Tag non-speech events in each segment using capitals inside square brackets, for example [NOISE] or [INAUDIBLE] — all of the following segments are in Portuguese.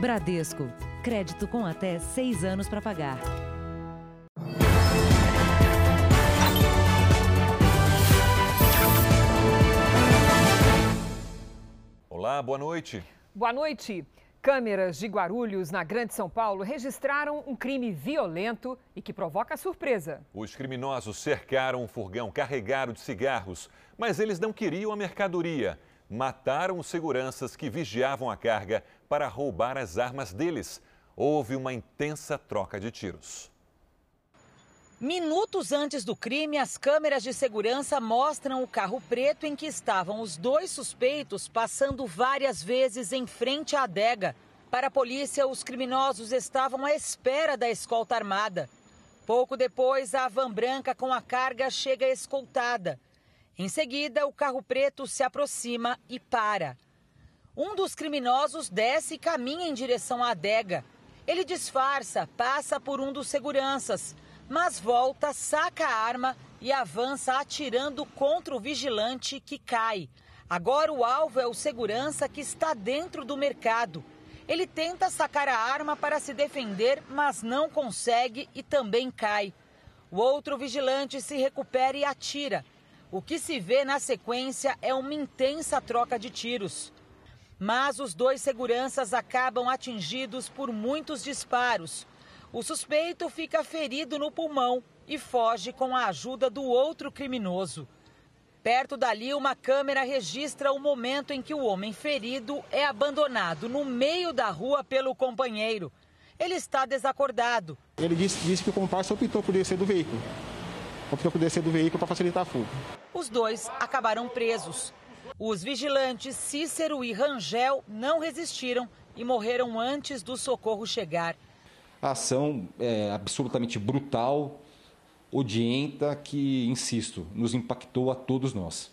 Bradesco. Crédito com até seis anos para pagar. Olá, boa noite. Boa noite. Câmeras de Guarulhos, na Grande São Paulo, registraram um crime violento e que provoca surpresa. Os criminosos cercaram um furgão carregado de cigarros, mas eles não queriam a mercadoria. Mataram os seguranças que vigiavam a carga para roubar as armas deles. Houve uma intensa troca de tiros. Minutos antes do crime, as câmeras de segurança mostram o carro preto em que estavam os dois suspeitos passando várias vezes em frente à adega. Para a polícia, os criminosos estavam à espera da escolta armada. Pouco depois, a van branca com a carga chega escoltada. Em seguida, o carro preto se aproxima e para. Um dos criminosos desce e caminha em direção à adega. Ele disfarça, passa por um dos seguranças mas volta, saca a arma e avança atirando contra o vigilante que cai. Agora o alvo é o segurança que está dentro do mercado. Ele tenta sacar a arma para se defender, mas não consegue e também cai. O outro vigilante se recupera e atira. O que se vê na sequência é uma intensa troca de tiros. Mas os dois seguranças acabam atingidos por muitos disparos. O suspeito fica ferido no pulmão e foge com a ajuda do outro criminoso. Perto dali, uma câmera registra o momento em que o homem ferido é abandonado no meio da rua pelo companheiro. Ele está desacordado. Ele disse, disse que o comparsa optou por descer do veículo. Optou por descer do veículo para facilitar a fuga. Os dois acabaram presos. Os vigilantes Cícero e Rangel não resistiram e morreram antes do socorro chegar. A ação é absolutamente brutal, odienta, que, insisto, nos impactou a todos nós.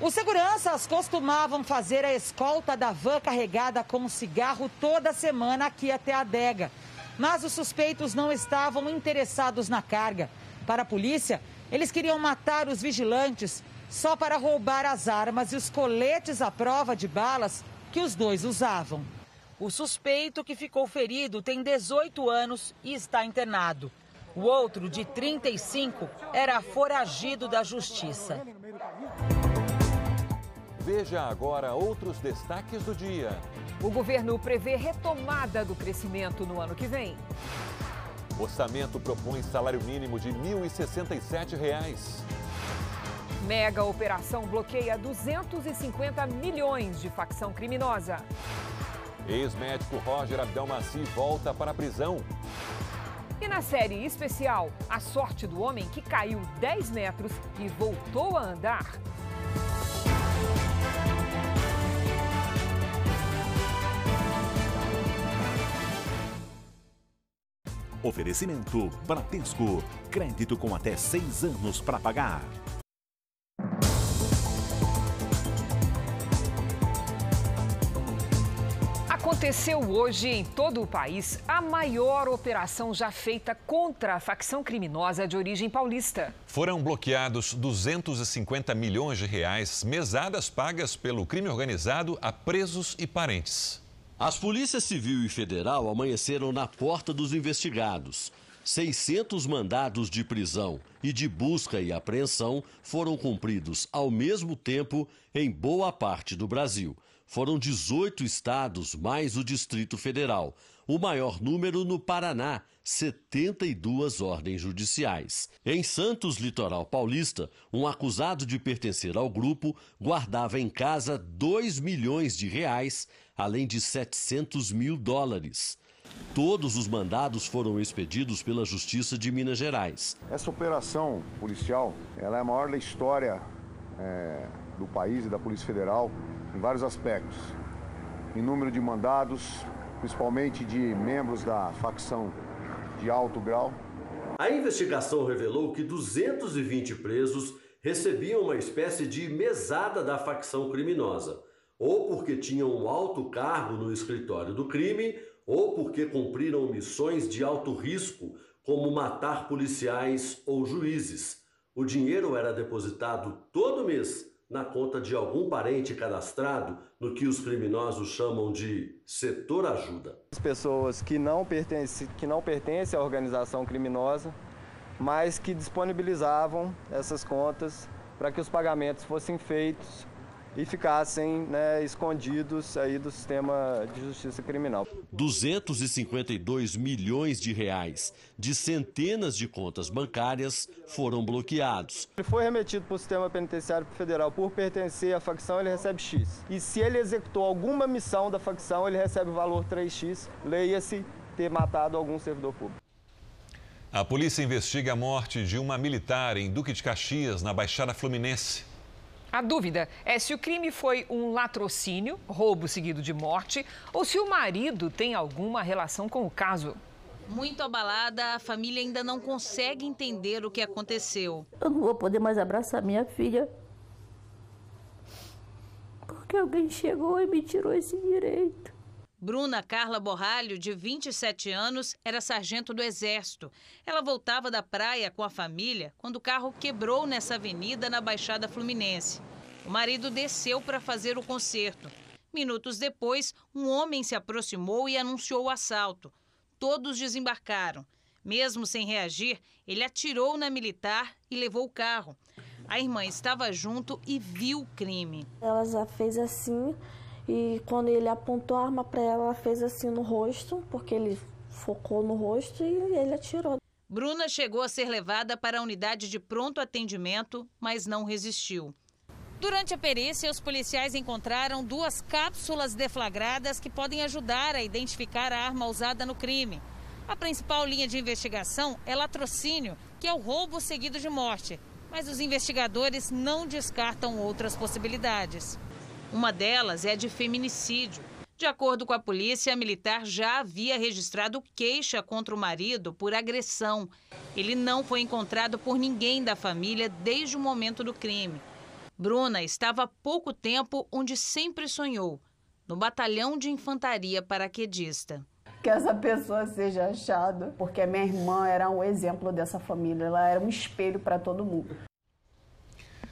Os seguranças costumavam fazer a escolta da van carregada com cigarro toda semana aqui até a adega. Mas os suspeitos não estavam interessados na carga. Para a polícia, eles queriam matar os vigilantes só para roubar as armas e os coletes à prova de balas que os dois usavam. O suspeito que ficou ferido tem 18 anos e está internado. O outro, de 35, era foragido da justiça. Veja agora outros destaques do dia. O governo prevê retomada do crescimento no ano que vem. O orçamento propõe salário mínimo de 1.067 reais. Mega operação bloqueia 250 milhões de facção criminosa. Ex-médico Roger Abdelmaci volta para a prisão. E na série especial, a sorte do homem que caiu 10 metros e voltou a andar. Oferecimento Bradesco. Crédito com até seis anos para pagar. Aconteceu hoje em todo o país a maior operação já feita contra a facção criminosa de origem paulista. Foram bloqueados 250 milhões de reais, mesadas pagas pelo crime organizado a presos e parentes. As polícias civil e federal amanheceram na porta dos investigados. 600 mandados de prisão e de busca e apreensão foram cumpridos ao mesmo tempo em boa parte do Brasil. Foram 18 estados mais o Distrito Federal, o maior número no Paraná, 72 ordens judiciais. Em Santos, litoral paulista, um acusado de pertencer ao grupo guardava em casa 2 milhões de reais, além de 700 mil dólares. Todos os mandados foram expedidos pela Justiça de Minas Gerais. Essa operação policial ela é a maior da história é, do país e da Polícia Federal em vários aspectos. Em número de mandados, principalmente de membros da facção de alto grau. A investigação revelou que 220 presos recebiam uma espécie de mesada da facção criminosa, ou porque tinham um alto cargo no escritório do crime, ou porque cumpriram missões de alto risco, como matar policiais ou juízes. O dinheiro era depositado todo mês na conta de algum parente cadastrado no que os criminosos chamam de setor ajuda. As pessoas que não pertencem, que não pertencem à organização criminosa, mas que disponibilizavam essas contas para que os pagamentos fossem feitos e ficassem né, escondidos aí do sistema de justiça criminal. 252 milhões de reais de centenas de contas bancárias foram bloqueados. Ele foi remetido para o sistema penitenciário federal por pertencer à facção, ele recebe X. E se ele executou alguma missão da facção, ele recebe o valor 3X, leia-se ter matado algum servidor público. A polícia investiga a morte de uma militar em Duque de Caxias, na Baixada Fluminense. A dúvida é se o crime foi um latrocínio, roubo seguido de morte, ou se o marido tem alguma relação com o caso. Muito abalada, a família ainda não consegue entender o que aconteceu. Eu não vou poder mais abraçar minha filha. Porque alguém chegou e me tirou esse direito. Bruna Carla Borralho, de 27 anos, era sargento do Exército. Ela voltava da praia com a família quando o carro quebrou nessa avenida na Baixada Fluminense. O marido desceu para fazer o conserto. Minutos depois, um homem se aproximou e anunciou o assalto. Todos desembarcaram. Mesmo sem reagir, ele atirou na militar e levou o carro. A irmã estava junto e viu o crime. Ela já fez assim, e quando ele apontou a arma para ela, ela fez assim no rosto, porque ele focou no rosto e ele atirou. Bruna chegou a ser levada para a unidade de pronto atendimento, mas não resistiu. Durante a perícia, os policiais encontraram duas cápsulas deflagradas que podem ajudar a identificar a arma usada no crime. A principal linha de investigação é latrocínio, que é o roubo seguido de morte. Mas os investigadores não descartam outras possibilidades. Uma delas é de feminicídio. De acordo com a polícia, a militar já havia registrado queixa contra o marido por agressão. Ele não foi encontrado por ninguém da família desde o momento do crime. Bruna estava há pouco tempo onde sempre sonhou, no batalhão de infantaria paraquedista. Que essa pessoa seja achada, porque minha irmã era um exemplo dessa família, ela era um espelho para todo mundo.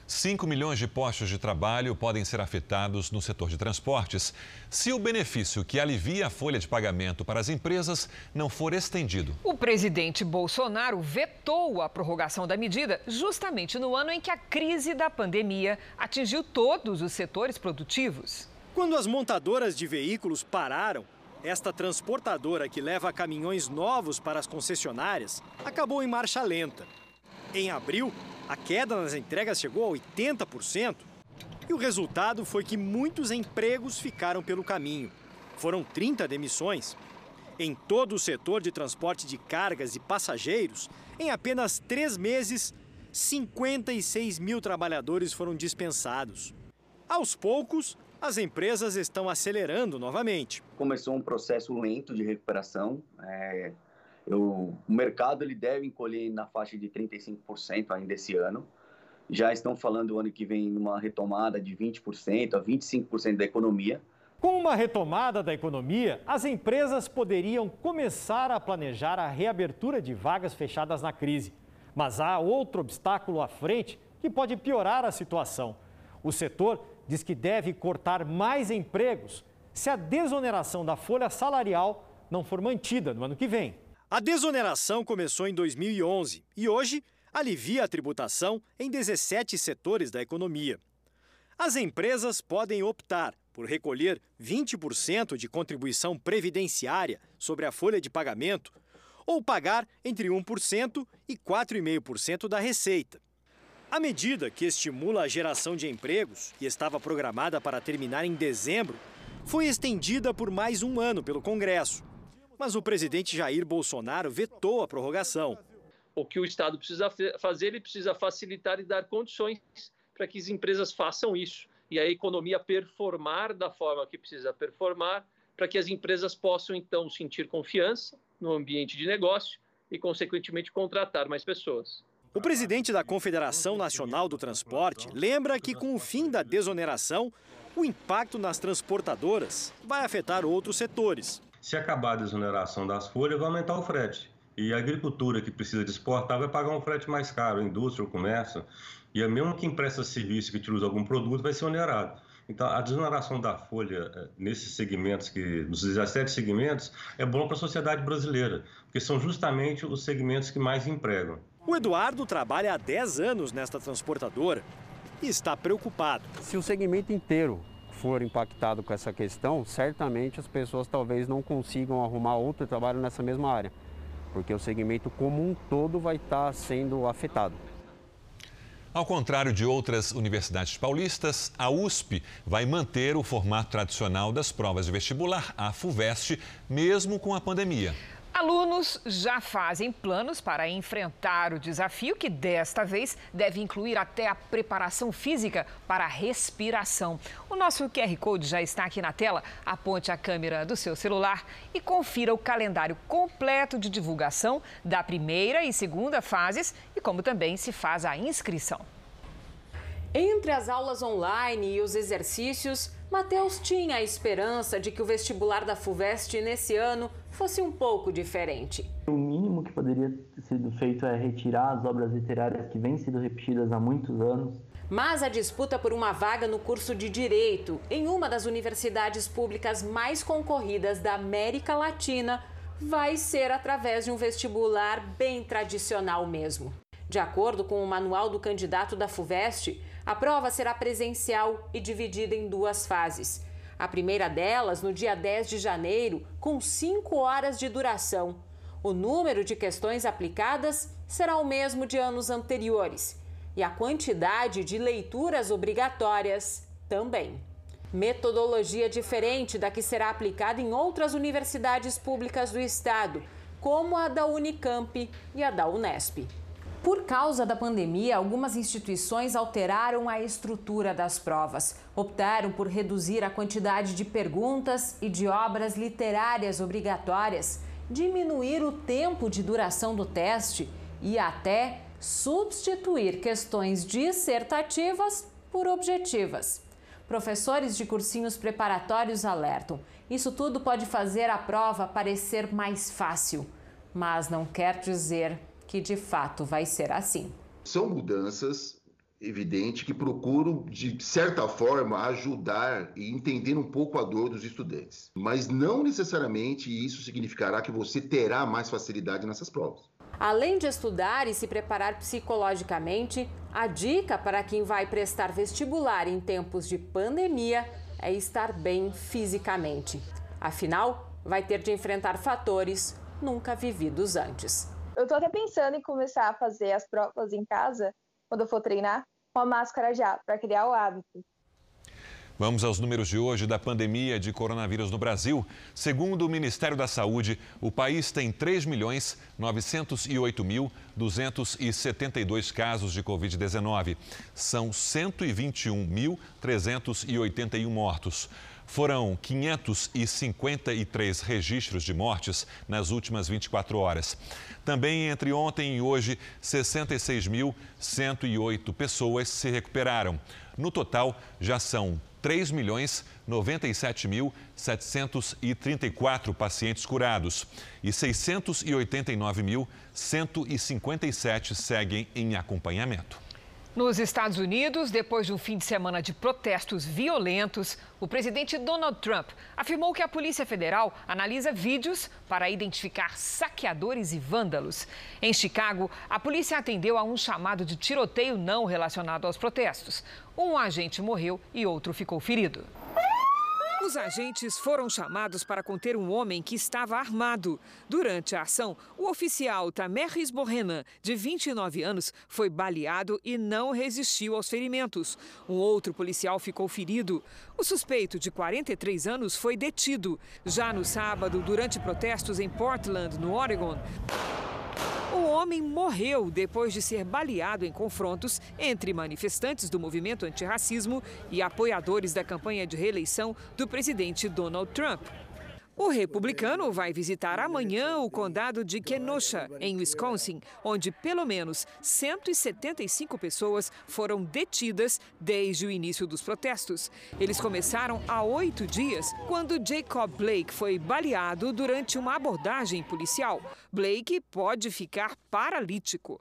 5 milhões de postos de trabalho podem ser afetados no setor de transportes se o benefício que alivia a folha de pagamento para as empresas não for estendido. O presidente Bolsonaro vetou a prorrogação da medida justamente no ano em que a crise da pandemia atingiu todos os setores produtivos. Quando as montadoras de veículos pararam, esta transportadora que leva caminhões novos para as concessionárias acabou em marcha lenta. Em abril, a queda nas entregas chegou a 80%. E o resultado foi que muitos empregos ficaram pelo caminho. Foram 30 demissões. Em todo o setor de transporte de cargas e passageiros, em apenas três meses, 56 mil trabalhadores foram dispensados. Aos poucos, as empresas estão acelerando novamente. Começou um processo lento de recuperação. É eu, o mercado ele deve encolher na faixa de 35% ainda esse ano. Já estão falando o ano que vem numa retomada de 20% a 25% da economia. Com uma retomada da economia, as empresas poderiam começar a planejar a reabertura de vagas fechadas na crise. Mas há outro obstáculo à frente que pode piorar a situação. O setor diz que deve cortar mais empregos se a desoneração da folha salarial não for mantida no ano que vem. A desoneração começou em 2011 e hoje alivia a tributação em 17 setores da economia. As empresas podem optar por recolher 20% de contribuição previdenciária sobre a folha de pagamento ou pagar entre 1% e 4,5% da receita. A medida que estimula a geração de empregos e estava programada para terminar em dezembro foi estendida por mais um ano pelo Congresso. Mas o presidente Jair Bolsonaro vetou a prorrogação. O que o Estado precisa fazer, ele precisa facilitar e dar condições para que as empresas façam isso e a economia performar da forma que precisa performar, para que as empresas possam então sentir confiança no ambiente de negócio e, consequentemente, contratar mais pessoas. O presidente da Confederação Nacional do Transporte lembra que, com o fim da desoneração, o impacto nas transportadoras vai afetar outros setores. Se acabar a desoneração das folhas, vai aumentar o frete. E a agricultura que precisa de exportar vai pagar um frete mais caro, a indústria, o comércio. E a mesmo quem presta serviço, que utiliza algum produto, vai ser onerado. Então, a desoneração da folha eh, nesses segmentos, que, nos 17 segmentos, é bom para a sociedade brasileira, porque são justamente os segmentos que mais empregam. O Eduardo trabalha há 10 anos nesta transportadora e está preocupado. Se o segmento inteiro for impactado com essa questão, certamente as pessoas talvez não consigam arrumar outro trabalho nessa mesma área, porque o segmento como um todo vai estar sendo afetado. Ao contrário de outras universidades paulistas, a USP vai manter o formato tradicional das provas de vestibular, a FUVEST, mesmo com a pandemia. Alunos já fazem planos para enfrentar o desafio que desta vez deve incluir até a preparação física para a respiração. O nosso QR Code já está aqui na tela. Aponte a câmera do seu celular e confira o calendário completo de divulgação da primeira e segunda fases e como também se faz a inscrição. Entre as aulas online e os exercícios, Matheus tinha a esperança de que o vestibular da FUVEST nesse ano fosse um pouco diferente. O mínimo que poderia ter sido feito é retirar as obras literárias que vêm sendo repetidas há muitos anos. Mas a disputa por uma vaga no curso de Direito, em uma das universidades públicas mais concorridas da América Latina, vai ser através de um vestibular bem tradicional mesmo. De acordo com o manual do candidato da FUVEST, a prova será presencial e dividida em duas fases. A primeira delas, no dia 10 de janeiro, com 5 horas de duração. O número de questões aplicadas será o mesmo de anos anteriores e a quantidade de leituras obrigatórias também. Metodologia diferente da que será aplicada em outras universidades públicas do estado, como a da Unicamp e a da Unesp. Por causa da pandemia, algumas instituições alteraram a estrutura das provas. Optaram por reduzir a quantidade de perguntas e de obras literárias obrigatórias, diminuir o tempo de duração do teste e até substituir questões dissertativas por objetivas. Professores de cursinhos preparatórios alertam: isso tudo pode fazer a prova parecer mais fácil, mas não quer dizer que de fato vai ser assim. São mudanças evidente que procuram de certa forma ajudar e entender um pouco a dor dos estudantes, mas não necessariamente isso significará que você terá mais facilidade nessas provas. Além de estudar e se preparar psicologicamente, a dica para quem vai prestar vestibular em tempos de pandemia é estar bem fisicamente. Afinal, vai ter de enfrentar fatores nunca vividos antes. Eu tô até pensando em começar a fazer as provas em casa, quando eu for treinar, com a máscara já, para criar o hábito. Vamos aos números de hoje da pandemia de coronavírus no Brasil. Segundo o Ministério da Saúde, o país tem 3 milhões 908 mil 272 casos de Covid-19. São 121.381 mortos. Foram 553 registros de mortes nas últimas 24 horas. Também entre ontem e hoje, 66.108 pessoas se recuperaram. No total, já são 3 milhões 97 mil 734 pacientes curados e 689 mil 157 seguem em acompanhamento. Nos Estados Unidos, depois de um fim de semana de protestos violentos, o presidente Donald Trump afirmou que a Polícia Federal analisa vídeos para identificar saqueadores e vândalos. Em Chicago, a polícia atendeu a um chamado de tiroteio não relacionado aos protestos. Um agente morreu e outro ficou ferido. Os agentes foram chamados para conter um homem que estava armado. Durante a ação, o oficial Tamerris Borrenan, de 29 anos, foi baleado e não resistiu aos ferimentos. Um outro policial ficou ferido. O suspeito, de 43 anos, foi detido. Já no sábado, durante protestos em Portland, no Oregon, o homem morreu depois de ser baleado em confrontos entre manifestantes do movimento antirracismo e apoiadores da campanha de reeleição do presidente Donald Trump. O republicano vai visitar amanhã o condado de Kenosha, em Wisconsin, onde pelo menos 175 pessoas foram detidas desde o início dos protestos. Eles começaram há oito dias, quando Jacob Blake foi baleado durante uma abordagem policial. Blake pode ficar paralítico.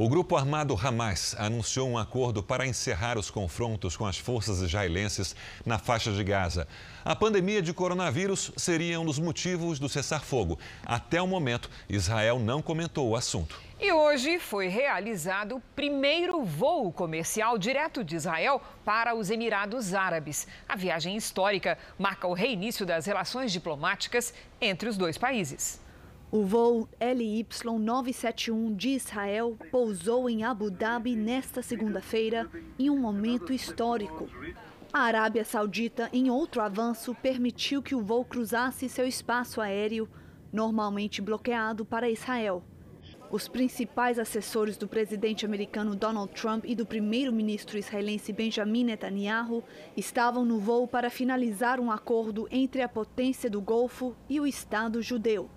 O grupo armado Hamas anunciou um acordo para encerrar os confrontos com as forças israelenses na faixa de Gaza. A pandemia de coronavírus seria um dos motivos do cessar-fogo. Até o momento, Israel não comentou o assunto. E hoje foi realizado o primeiro voo comercial direto de Israel para os Emirados Árabes. A viagem histórica marca o reinício das relações diplomáticas entre os dois países. O voo LY-971 de Israel pousou em Abu Dhabi nesta segunda-feira em um momento histórico. A Arábia Saudita, em outro avanço, permitiu que o voo cruzasse seu espaço aéreo, normalmente bloqueado para Israel. Os principais assessores do presidente americano Donald Trump e do primeiro-ministro israelense Benjamin Netanyahu estavam no voo para finalizar um acordo entre a potência do Golfo e o Estado judeu.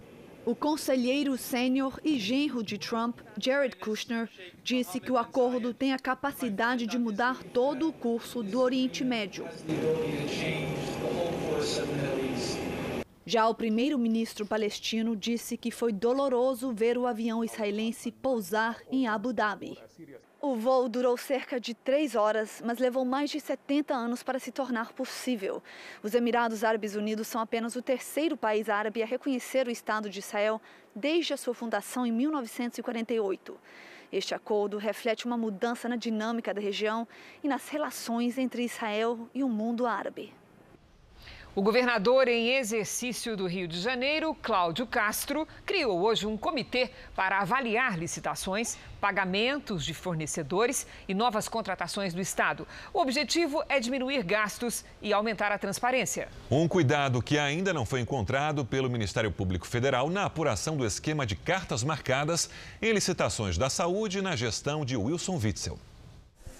O conselheiro sênior e genro de Trump, Jared Kushner, disse que o acordo tem a capacidade de mudar todo o curso do Oriente Médio. Já o primeiro-ministro palestino disse que foi doloroso ver o avião israelense pousar em Abu Dhabi. O voo durou cerca de três horas, mas levou mais de 70 anos para se tornar possível. Os Emirados Árabes Unidos são apenas o terceiro país árabe a reconhecer o Estado de Israel desde a sua fundação em 1948. Este acordo reflete uma mudança na dinâmica da região e nas relações entre Israel e o mundo árabe. O governador em exercício do Rio de Janeiro, Cláudio Castro, criou hoje um comitê para avaliar licitações, pagamentos de fornecedores e novas contratações do Estado. O objetivo é diminuir gastos e aumentar a transparência. Um cuidado que ainda não foi encontrado pelo Ministério Público Federal na apuração do esquema de cartas marcadas em licitações da saúde na gestão de Wilson Witzel.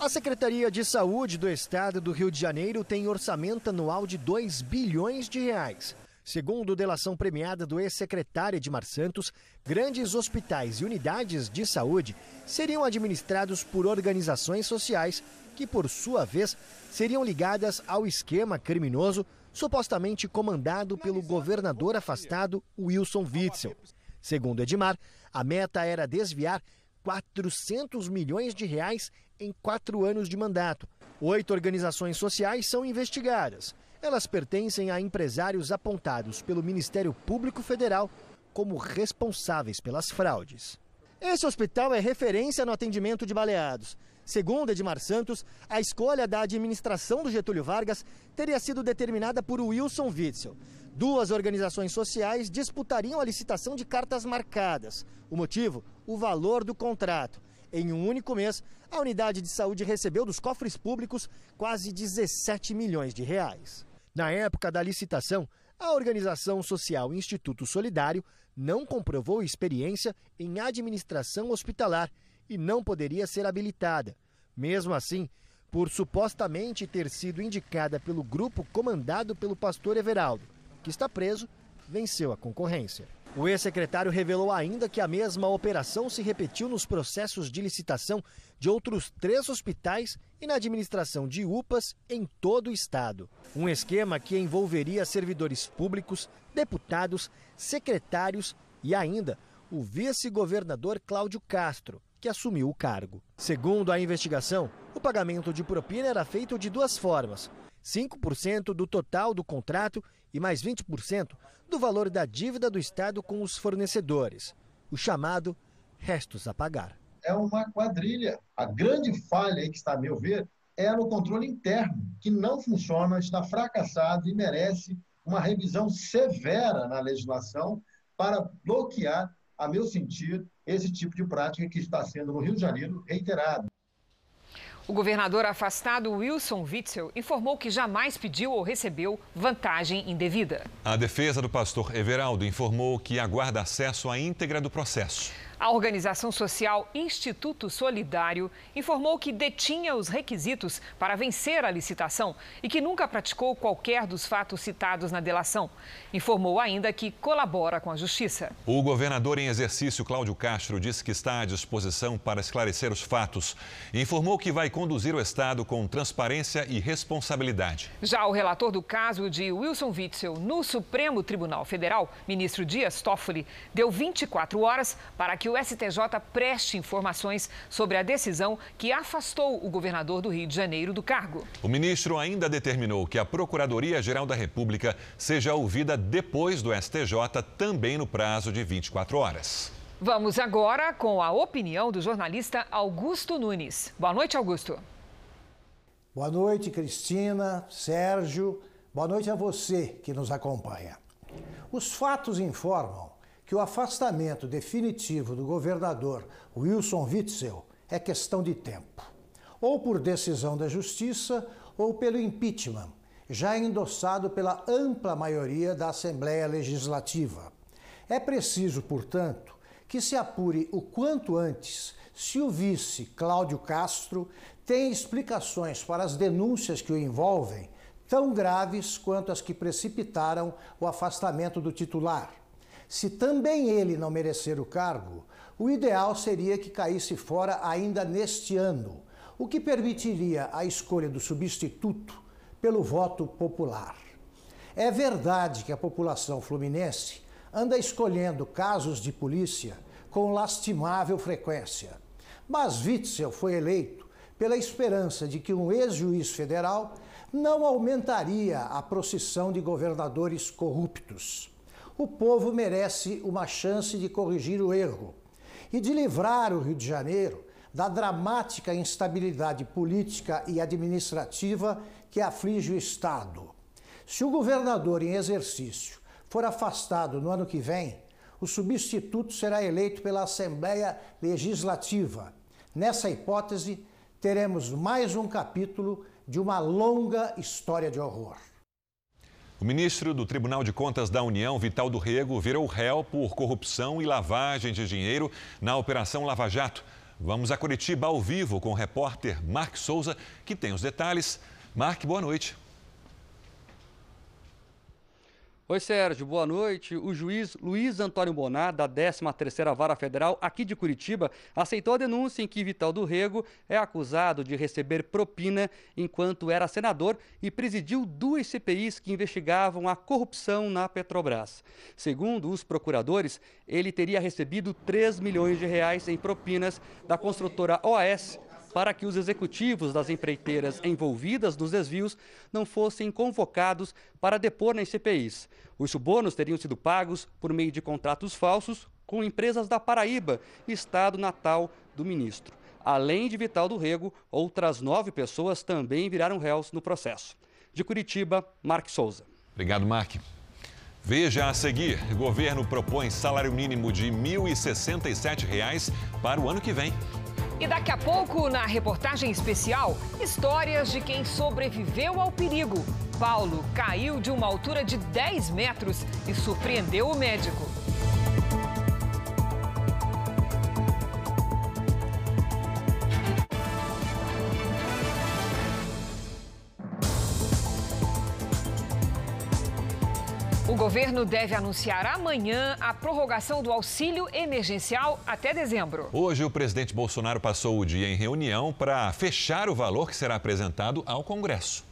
A Secretaria de Saúde do Estado do Rio de Janeiro tem orçamento anual de 2 bilhões de reais. Segundo delação premiada do ex-secretário Edmar Santos, grandes hospitais e unidades de saúde seriam administrados por organizações sociais que, por sua vez, seriam ligadas ao esquema criminoso supostamente comandado pelo governador afastado Wilson Witzel. Segundo Edmar, a meta era desviar 400 milhões de reais em quatro anos de mandato. Oito organizações sociais são investigadas. Elas pertencem a empresários apontados pelo Ministério Público Federal como responsáveis pelas fraudes. Esse hospital é referência no atendimento de baleados. Segundo Edmar Santos, a escolha da administração do Getúlio Vargas teria sido determinada por Wilson Witzel. Duas organizações sociais disputariam a licitação de cartas marcadas. O motivo? O valor do contrato. Em um único mês, a unidade de saúde recebeu dos cofres públicos quase 17 milhões de reais. Na época da licitação, a organização social Instituto Solidário não comprovou experiência em administração hospitalar e não poderia ser habilitada. Mesmo assim, por supostamente ter sido indicada pelo grupo comandado pelo pastor Everaldo, que está preso, venceu a concorrência. O ex-secretário revelou ainda que a mesma operação se repetiu nos processos de licitação de outros três hospitais e na administração de UPAs em todo o estado. Um esquema que envolveria servidores públicos, deputados, secretários e ainda o vice-governador Cláudio Castro, que assumiu o cargo. Segundo a investigação, o pagamento de propina era feito de duas formas: 5% do total do contrato e mais 20% do valor da dívida do Estado com os fornecedores, o chamado restos a pagar. É uma quadrilha. A grande falha que está, a meu ver, é no controle interno, que não funciona, está fracassado e merece uma revisão severa na legislação para bloquear, a meu sentir, esse tipo de prática que está sendo no Rio de Janeiro reiterado. O governador afastado Wilson Witzel informou que jamais pediu ou recebeu vantagem indevida. A defesa do pastor Everaldo informou que aguarda acesso à íntegra do processo. A organização social Instituto Solidário informou que detinha os requisitos para vencer a licitação e que nunca praticou qualquer dos fatos citados na delação. Informou ainda que colabora com a justiça. O governador em exercício, Cláudio Castro, disse que está à disposição para esclarecer os fatos. Informou que vai conduzir o Estado com transparência e responsabilidade. Já o relator do caso de Wilson Witzel no Supremo Tribunal Federal, ministro Dias Toffoli, deu 24 horas para que o STJ preste informações sobre a decisão que afastou o governador do Rio de Janeiro do cargo. O ministro ainda determinou que a Procuradoria-Geral da República seja ouvida depois do STJ, também no prazo de 24 horas. Vamos agora com a opinião do jornalista Augusto Nunes. Boa noite, Augusto. Boa noite, Cristina, Sérgio. Boa noite a você que nos acompanha. Os fatos informam que o afastamento definitivo do governador Wilson Witzel é questão de tempo, ou por decisão da Justiça ou pelo impeachment, já endossado pela ampla maioria da Assembleia Legislativa. É preciso, portanto, que se apure o quanto antes se o vice Cláudio Castro tem explicações para as denúncias que o envolvem, tão graves quanto as que precipitaram o afastamento do titular. Se também ele não merecer o cargo, o ideal seria que caísse fora ainda neste ano, o que permitiria a escolha do substituto pelo voto popular. É verdade que a população fluminense anda escolhendo casos de polícia com lastimável frequência, mas Witzel foi eleito pela esperança de que um ex-juiz federal não aumentaria a procissão de governadores corruptos o povo merece uma chance de corrigir o erro e de livrar o Rio de Janeiro da dramática instabilidade política e administrativa que aflige o Estado. Se o governador em exercício for afastado no ano que vem, o substituto será eleito pela Assembleia Legislativa. Nessa hipótese, teremos mais um capítulo de uma longa história de horror. O ministro do Tribunal de Contas da União, Vital do Rego, virou réu por corrupção e lavagem de dinheiro na Operação Lava Jato. Vamos a Curitiba ao vivo com o repórter Mark Souza, que tem os detalhes. Mark, boa noite. Oi, Sérgio, boa noite. O juiz Luiz Antônio Bonar, da 13ª Vara Federal aqui de Curitiba, aceitou a denúncia em que Vital do Rego é acusado de receber propina enquanto era senador e presidiu duas CPIs que investigavam a corrupção na Petrobras. Segundo os procuradores, ele teria recebido 3 milhões de reais em propinas da construtora OAS para que os executivos das empreiteiras envolvidas nos desvios não fossem convocados para depor nas CPIs. Os subornos teriam sido pagos por meio de contratos falsos com empresas da Paraíba, estado natal do ministro. Além de Vital do Rego, outras nove pessoas também viraram réus no processo. De Curitiba, Mark Souza. Obrigado, Mark. Veja a seguir: o governo propõe salário mínimo de R$ 1.067 para o ano que vem. E daqui a pouco, na reportagem especial, histórias de quem sobreviveu ao perigo. Paulo caiu de uma altura de 10 metros e surpreendeu o médico. Governo deve anunciar amanhã a prorrogação do auxílio emergencial até dezembro. Hoje, o presidente Bolsonaro passou o dia em reunião para fechar o valor que será apresentado ao Congresso.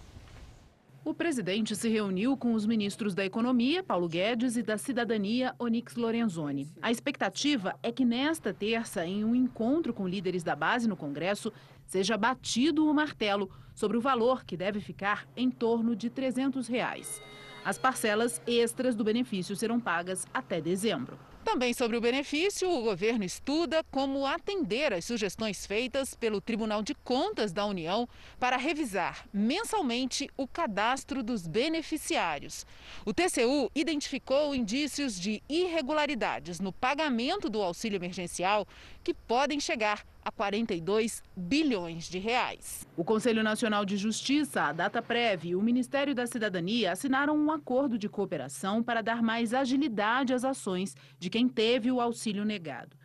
O presidente se reuniu com os ministros da Economia, Paulo Guedes, e da Cidadania, Onyx Lorenzoni. A expectativa é que nesta terça, em um encontro com líderes da base no Congresso, seja batido o martelo sobre o valor que deve ficar em torno de 300 reais. As parcelas extras do benefício serão pagas até dezembro. Também sobre o benefício, o governo estuda como atender às sugestões feitas pelo Tribunal de Contas da União para revisar mensalmente o cadastro dos beneficiários. O TCU identificou indícios de irregularidades no pagamento do auxílio emergencial que podem chegar a 42 bilhões de reais. O Conselho Nacional de Justiça, a Dataprev e o Ministério da Cidadania assinaram um acordo de cooperação para dar mais agilidade às ações de quem teve o auxílio negado.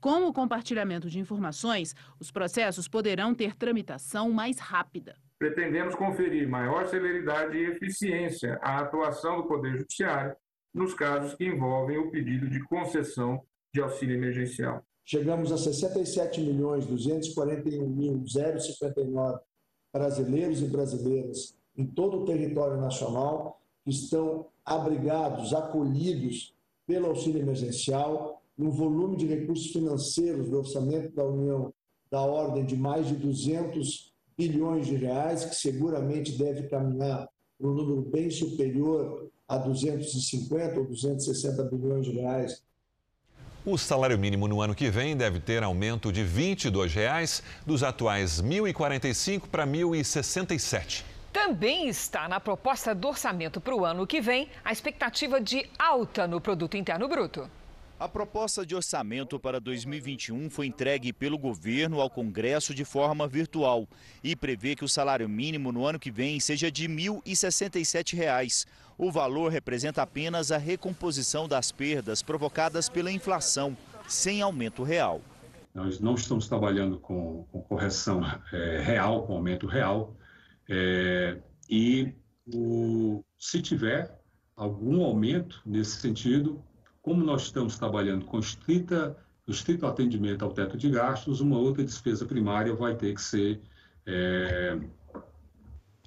Com o compartilhamento de informações, os processos poderão ter tramitação mais rápida. Pretendemos conferir maior celeridade e eficiência à atuação do Poder Judiciário nos casos que envolvem o pedido de concessão de auxílio emergencial. Chegamos a 67 milhões 241 mil 059 brasileiros e brasileiras em todo o território nacional que estão abrigados, acolhidos pelo auxílio emergencial um volume de recursos financeiros do orçamento da União da ordem de mais de 200 bilhões de reais, que seguramente deve caminhar para um número bem superior a 250 ou 260 bilhões de reais. O salário mínimo no ano que vem deve ter aumento de 22 reais, dos atuais R$ 1.045 para R$ 1.067. Também está na proposta do orçamento para o ano que vem a expectativa de alta no produto interno bruto. A proposta de orçamento para 2021 foi entregue pelo governo ao Congresso de forma virtual e prevê que o salário mínimo no ano que vem seja de R$ 1.067. O valor representa apenas a recomposição das perdas provocadas pela inflação, sem aumento real. Nós não estamos trabalhando com, com correção é, [LAUGHS] real, com aumento real, é, e o, se tiver algum aumento nesse sentido, como nós estamos trabalhando com estrita, estrito atendimento ao teto de gastos, uma outra despesa primária vai ter que ser é,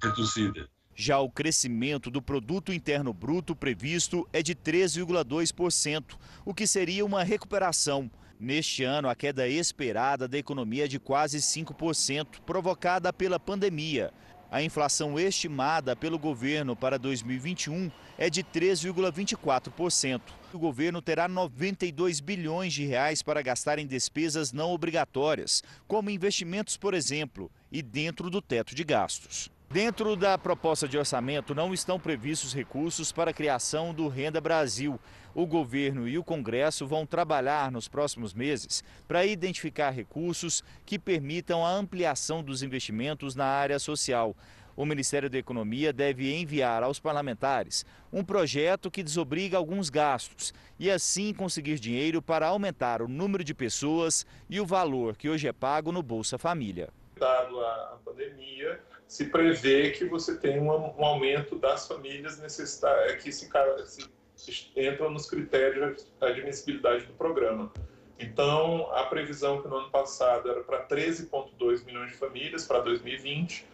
reduzida. Já o crescimento do produto interno bruto previsto é de 3,2%, o que seria uma recuperação. Neste ano, a queda esperada da economia é de quase 5%, provocada pela pandemia. A inflação estimada pelo governo para 2021 é de 3,24%. O governo terá 92 bilhões de reais para gastar em despesas não obrigatórias, como investimentos, por exemplo, e dentro do teto de gastos. Dentro da proposta de orçamento não estão previstos recursos para a criação do Renda Brasil. O governo e o Congresso vão trabalhar nos próximos meses para identificar recursos que permitam a ampliação dos investimentos na área social. O Ministério da Economia deve enviar aos parlamentares um projeto que desobriga alguns gastos e assim conseguir dinheiro para aumentar o número de pessoas e o valor que hoje é pago no Bolsa Família. Dado a pandemia, se prevê que você tem um, aumento das famílias necessitar, que se, se entram nos critérios de admissibilidade do programa. Então, a previsão que no ano passado era para 13,2 milhões de famílias para 2020,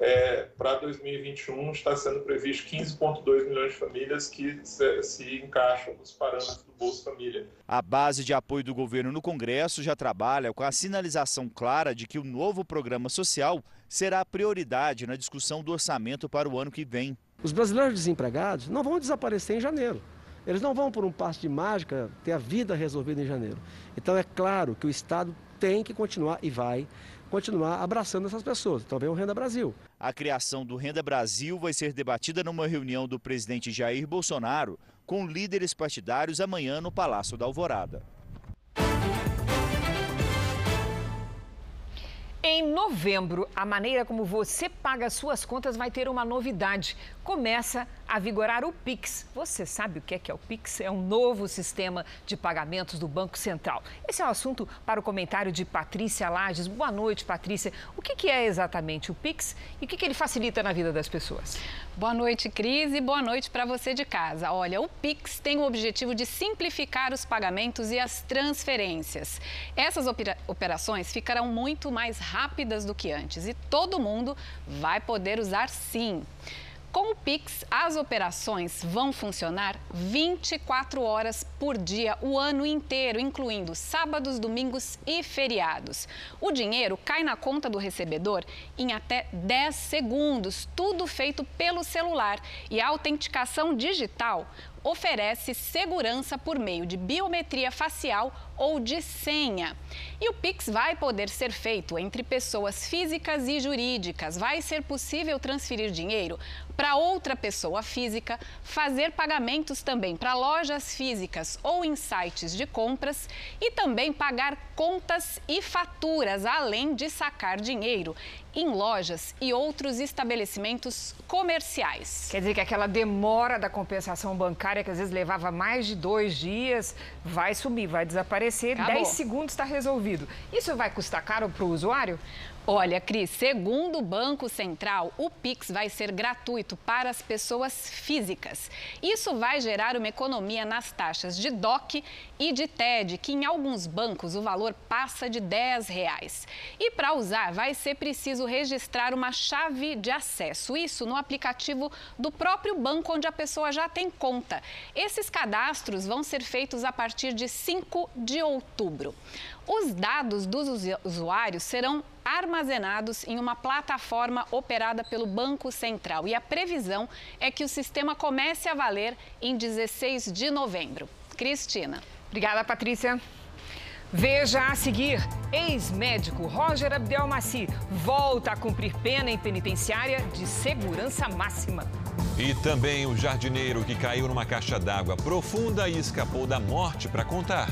é, para 2021 está sendo previsto 15,2 milhões de famílias que se, se, encaixam nos parâmetros do Bolsa Família. A base de apoio do governo no Congresso já trabalha com a sinalização clara de que o novo programa social será prioridade na discussão do orçamento para o ano que vem. Os brasileiros desempregados não vão desaparecer em janeiro. Eles não vão por um passo de mágica ter a vida resolvida em janeiro. Então é claro que o Estado tem que continuar e vai continuar abraçando essas pessoas. Então vem o Renda Brasil. A criação do Renda Brasil vai ser debatida numa reunião do presidente Jair Bolsonaro com líderes partidários amanhã no Palácio da Alvorada. Em novembro, a maneira como você paga suas contas vai ter uma novidade. Começa a vigorar o Pix. Você sabe o que é, que é o Pix? É um novo sistema de pagamentos do Banco Central. Esse é o assunto para o comentário de Patrícia Lages. Boa noite, Patrícia. O que é exatamente o Pix e o que ele facilita na vida das pessoas? Boa noite, Cris, e boa noite para você de casa. Olha, o Pix tem o objetivo de simplificar os pagamentos e as transferências. Essas operações ficarão muito mais rápidas do que antes e todo mundo vai poder usar sim. Com o Pix, as operações vão funcionar 24 horas por dia, o ano inteiro, incluindo sábados, domingos e feriados. O dinheiro cai na conta do recebedor em até 10 segundos, tudo feito pelo celular. E a autenticação digital oferece segurança por meio de biometria facial ou de senha. E o Pix vai poder ser feito entre pessoas físicas e jurídicas. Vai ser possível transferir dinheiro para outra pessoa física, fazer pagamentos também para lojas físicas ou em sites de compras e também pagar contas e faturas, além de sacar dinheiro. Em lojas e outros estabelecimentos comerciais. Quer dizer que aquela demora da compensação bancária, que às vezes levava mais de dois dias, vai sumir, vai desaparecer. Acabou. 10 segundos está resolvido. Isso vai custar caro para o usuário? Olha, Cris, segundo o Banco Central, o Pix vai ser gratuito para as pessoas físicas. Isso vai gerar uma economia nas taxas de DOC e de TED, que em alguns bancos o valor passa de 10 reais. E para usar, vai ser preciso registrar uma chave de acesso. Isso no aplicativo do próprio banco onde a pessoa já tem conta. Esses cadastros vão ser feitos a partir de 5 de outubro. Os dados dos usuários serão armazenados em uma plataforma operada pelo Banco Central e a previsão é que o sistema comece a valer em 16 de novembro. Cristina. Obrigada, Patrícia. Veja a seguir: ex-médico Roger Abdelmaci volta a cumprir pena em penitenciária de segurança máxima. E também o jardineiro que caiu numa caixa d'água profunda e escapou da morte para contar.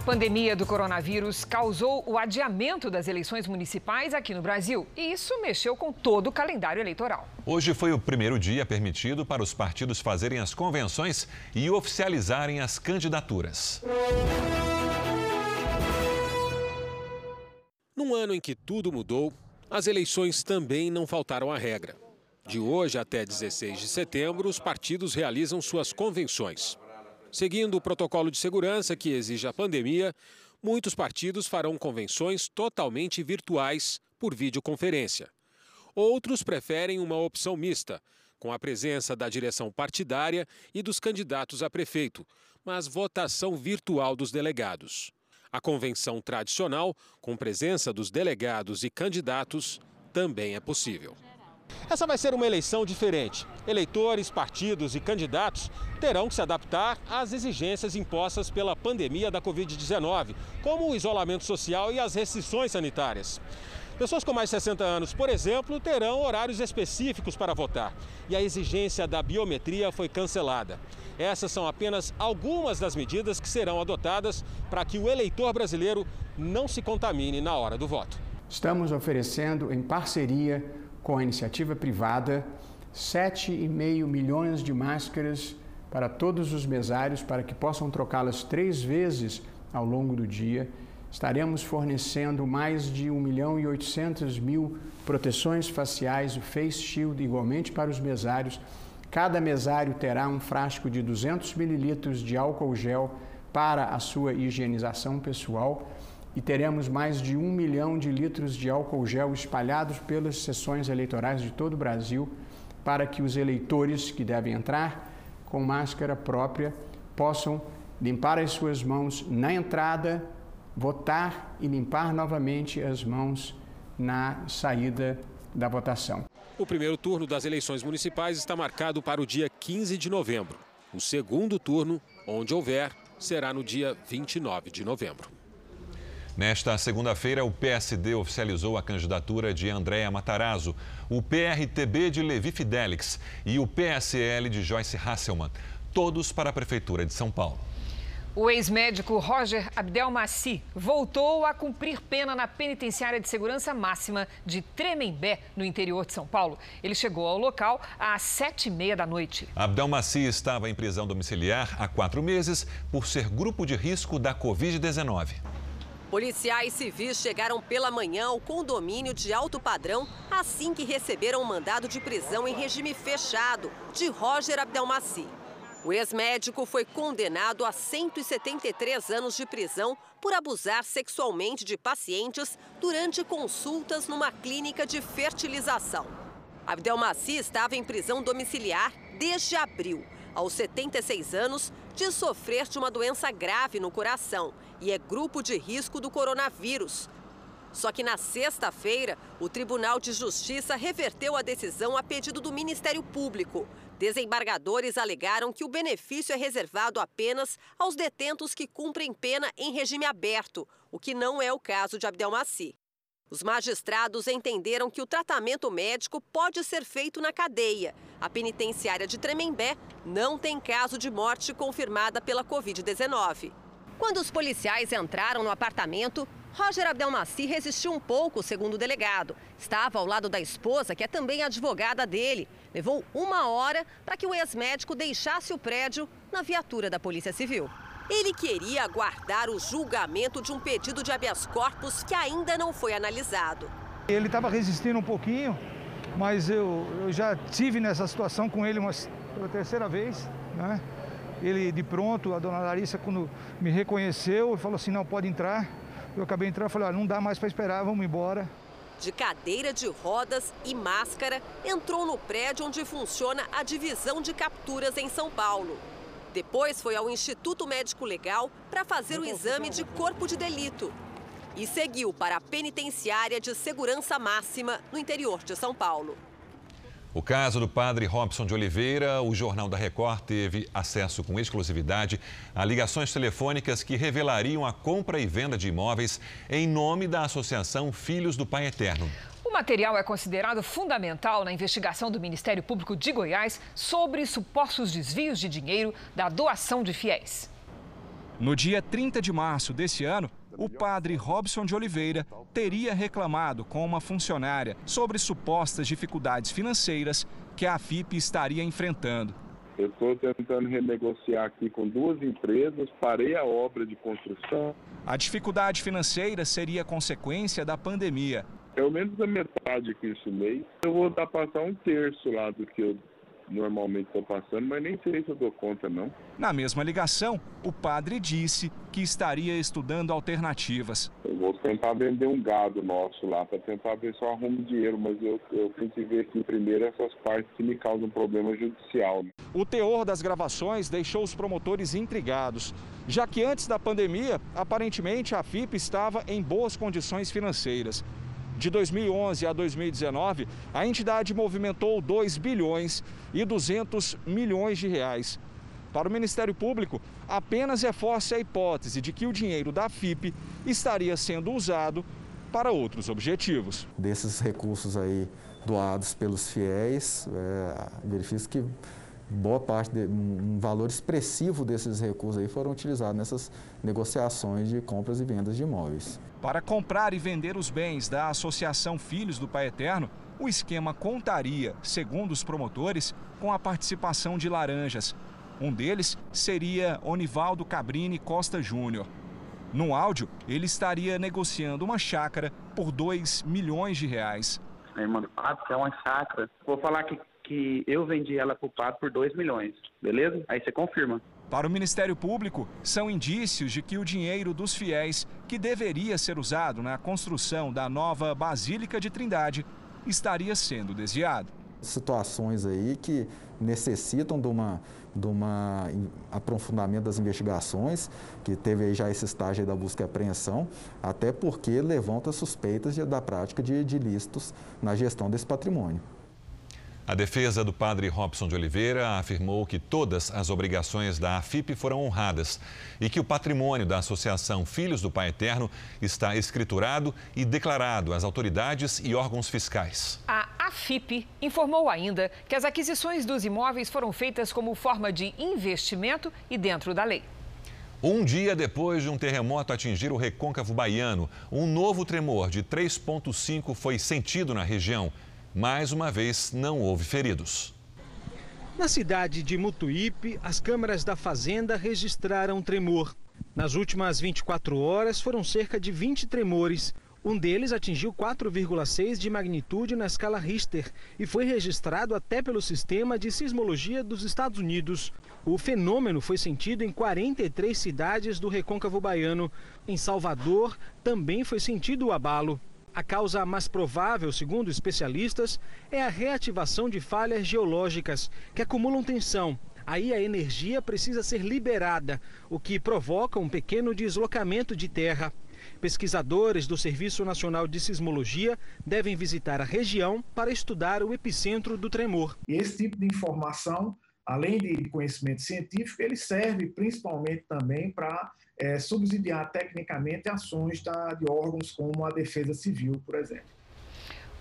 Pandemia do coronavírus causou o adiamento das eleições municipais aqui no Brasil e isso mexeu com todo o calendário eleitoral. Hoje foi o primeiro dia permitido para os partidos fazerem as convenções e oficializarem as candidaturas. Num ano em que tudo mudou, as eleições também não faltaram à regra. De hoje até 16 de setembro, os partidos realizam suas convenções. Seguindo o protocolo de segurança que exige a pandemia, muitos partidos farão convenções totalmente virtuais por videoconferência. Outros preferem uma opção mista, com a presença da direção partidária e dos candidatos a prefeito, mas votação virtual dos delegados. A convenção tradicional, com presença dos delegados e candidatos, também é possível. Essa vai ser uma eleição diferente. Eleitores, partidos e candidatos terão que se adaptar às exigências impostas pela pandemia da Covid-19, como o isolamento social e as restrições sanitárias. Pessoas com mais de 60 anos, por exemplo, terão horários específicos para votar e a exigência da biometria foi cancelada. Essas são apenas algumas das medidas que serão adotadas para que o eleitor brasileiro não se contamine na hora do voto. Estamos oferecendo, em parceria com a iniciativa privada, 7,5 milhões de máscaras para todos os mesários para que possam trocá-las três vezes ao longo do dia. Estaremos fornecendo mais de 1 milhão e 800 mil proteções faciais, o Face Shield, igualmente para os mesários. Cada mesário terá um frasco de 200 mililitros de álcool gel para a sua higienização pessoal e teremos mais de um milhão de litros de álcool gel espalhados pelas sessões eleitorais de todo o Brasil para que os eleitores que devem entrar com máscara própria possam limpar as suas mãos na entrada, votar e limpar novamente as mãos na saída da votação. O primeiro turno das eleições municipais está marcado para o dia 15 de novembro. O segundo turno, onde houver, será no dia 29 de novembro. Nesta segunda-feira, o PSD oficializou a candidatura de Andréa Matarazzo, o PRTB de Levi Fidelix e o PSL de Joyce Hasselmann, todos para a Prefeitura de São Paulo. O ex-médico Roger Abdelmaci voltou a cumprir pena na penitenciária de segurança máxima de Tremembé, no interior de São Paulo. Ele chegou ao local às sete e meia da noite. Abdelmaci estava em prisão domiciliar há quatro meses por ser grupo de risco da Covid-19. Policiais civis chegaram pela manhã ao condomínio de alto padrão assim que receberam um mandado de prisão em regime fechado de Roger Abdelmaci. O ex-médico foi condenado a 173 anos de prisão por abusar sexualmente de pacientes durante consultas numa clínica de fertilização. Abdelmaci estava em prisão domiciliar desde abril, aos 76 anos, de sofrer de uma doença grave no coração e é grupo de risco do coronavírus. Só que na sexta-feira, o Tribunal de Justiça reverteu a decisão a pedido do Ministério Público. Desembargadores alegaram que o benefício é reservado apenas aos detentos que cumprem pena em regime aberto, o que não é o caso de Abdelmaci. Os magistrados entenderam que o tratamento médico pode ser feito na cadeia. A penitenciária de Tremembé não tem caso de morte confirmada pela Covid-19. Quando os policiais entraram no apartamento, Roger Abdelmaci resistiu um pouco, segundo o delegado. Estava ao lado da esposa, que é também advogada dele. Levou uma hora para que o ex-médico deixasse o prédio na viatura da Polícia Civil. Ele queria aguardar o julgamento de um pedido de habeas corpus que ainda não foi analisado. Ele estava resistindo um pouquinho, mas eu, eu, já tive nessa situação com ele uma, terceira vez. Né? Ele, de pronto, a dona Larissa, quando me reconheceu, falou assim: não, pode entrar. Eu acabei entrando e falei: ah, não dá mais para esperar, vamos embora. De cadeira de rodas e máscara, entrou no prédio onde funciona a divisão de capturas em São Paulo. Depois foi ao Instituto Médico Legal para fazer o exame de corpo de delito. E seguiu para a penitenciária de segurança máxima no interior de São Paulo. O caso do padre Robson de Oliveira, o Jornal da Record teve acesso com exclusividade a ligações telefônicas que revelariam a compra e venda de imóveis em nome da Associação Filhos do Pai Eterno. O material é considerado fundamental na investigação do Ministério Público de Goiás sobre supostos desvios de dinheiro da doação de fiéis. No dia 30 de março desse ano, o padre Robson de Oliveira teria reclamado com uma funcionária sobre supostas dificuldades financeiras que a FIP estaria enfrentando. Eu estou tentando renegociar aqui com duas empresas, parei a obra de construção. A dificuldade financeira seria consequência da pandemia. Pelo menos a metade que esse mês, eu vou dar passar um terço lá do que eu normalmente estou passando, mas nem sei se eu dou conta, não. Na mesma ligação, o padre disse que estaria estudando alternativas. Eu vou tentar vender um gado nosso lá, para tentar ver se eu arrumo dinheiro, mas eu, eu tenho que ver aqui primeiro essas partes que me causam problema judicial. O teor das gravações deixou os promotores intrigados, já que antes da pandemia, aparentemente a FIP estava em boas condições financeiras. De 2011 a 2019, a entidade movimentou 2 bilhões e 200 milhões de reais. Para o Ministério Público, apenas reforça a hipótese de que o dinheiro da FIP estaria sendo usado para outros objetivos. Desses recursos aí doados pelos fiéis, é, verifica que boa parte, de, um valor expressivo desses recursos aí foram utilizados nessas negociações de compras e vendas de imóveis. Para comprar e vender os bens da Associação Filhos do Pai Eterno, o esquema contaria, segundo os promotores, com a participação de laranjas. Um deles seria Onivaldo Cabrini Costa Júnior. No áudio, ele estaria negociando uma chácara por 2 milhões de reais. Irmã do Pato, que é uma chácara. Vou falar que, que eu vendi ela para o Pato por 2 milhões, beleza? Aí você confirma. Para o Ministério Público, são indícios de que o dinheiro dos fiéis, que deveria ser usado na construção da nova Basílica de Trindade, estaria sendo desviado. Situações aí que necessitam de uma de uma aprofundamento das investigações, que teve aí já esse estágio da busca e apreensão, até porque levanta suspeitas da prática de, de ilícitos na gestão desse patrimônio. A defesa do padre Robson de Oliveira afirmou que todas as obrigações da AFIP foram honradas e que o patrimônio da Associação Filhos do Pai Eterno está escriturado e declarado às autoridades e órgãos fiscais. A AFIP informou ainda que as aquisições dos imóveis foram feitas como forma de investimento e dentro da lei. Um dia depois de um terremoto atingir o recôncavo baiano, um novo tremor de 3,5 foi sentido na região. Mais uma vez, não houve feridos. Na cidade de Mutuípe, as câmeras da fazenda registraram tremor. Nas últimas 24 horas, foram cerca de 20 tremores. Um deles atingiu 4,6 de magnitude na escala Richter e foi registrado até pelo sistema de sismologia dos Estados Unidos. O fenômeno foi sentido em 43 cidades do recôncavo baiano. Em Salvador, também foi sentido o abalo. A causa mais provável, segundo especialistas, é a reativação de falhas geológicas que acumulam tensão. Aí a energia precisa ser liberada, o que provoca um pequeno deslocamento de terra. Pesquisadores do Serviço Nacional de Sismologia devem visitar a região para estudar o epicentro do tremor. Esse tipo de informação, além de conhecimento científico, ele serve principalmente também para é, subsidiar tecnicamente ações da, de órgãos como a Defesa Civil, por exemplo.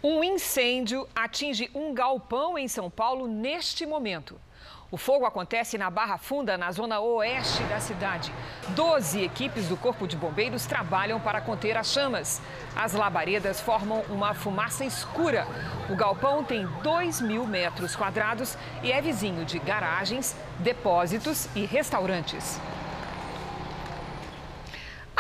Um incêndio atinge um galpão em São Paulo neste momento. O fogo acontece na Barra Funda, na zona oeste da cidade. Doze equipes do Corpo de Bombeiros trabalham para conter as chamas. As labaredas formam uma fumaça escura. O galpão tem 2 mil metros quadrados e é vizinho de garagens, depósitos e restaurantes.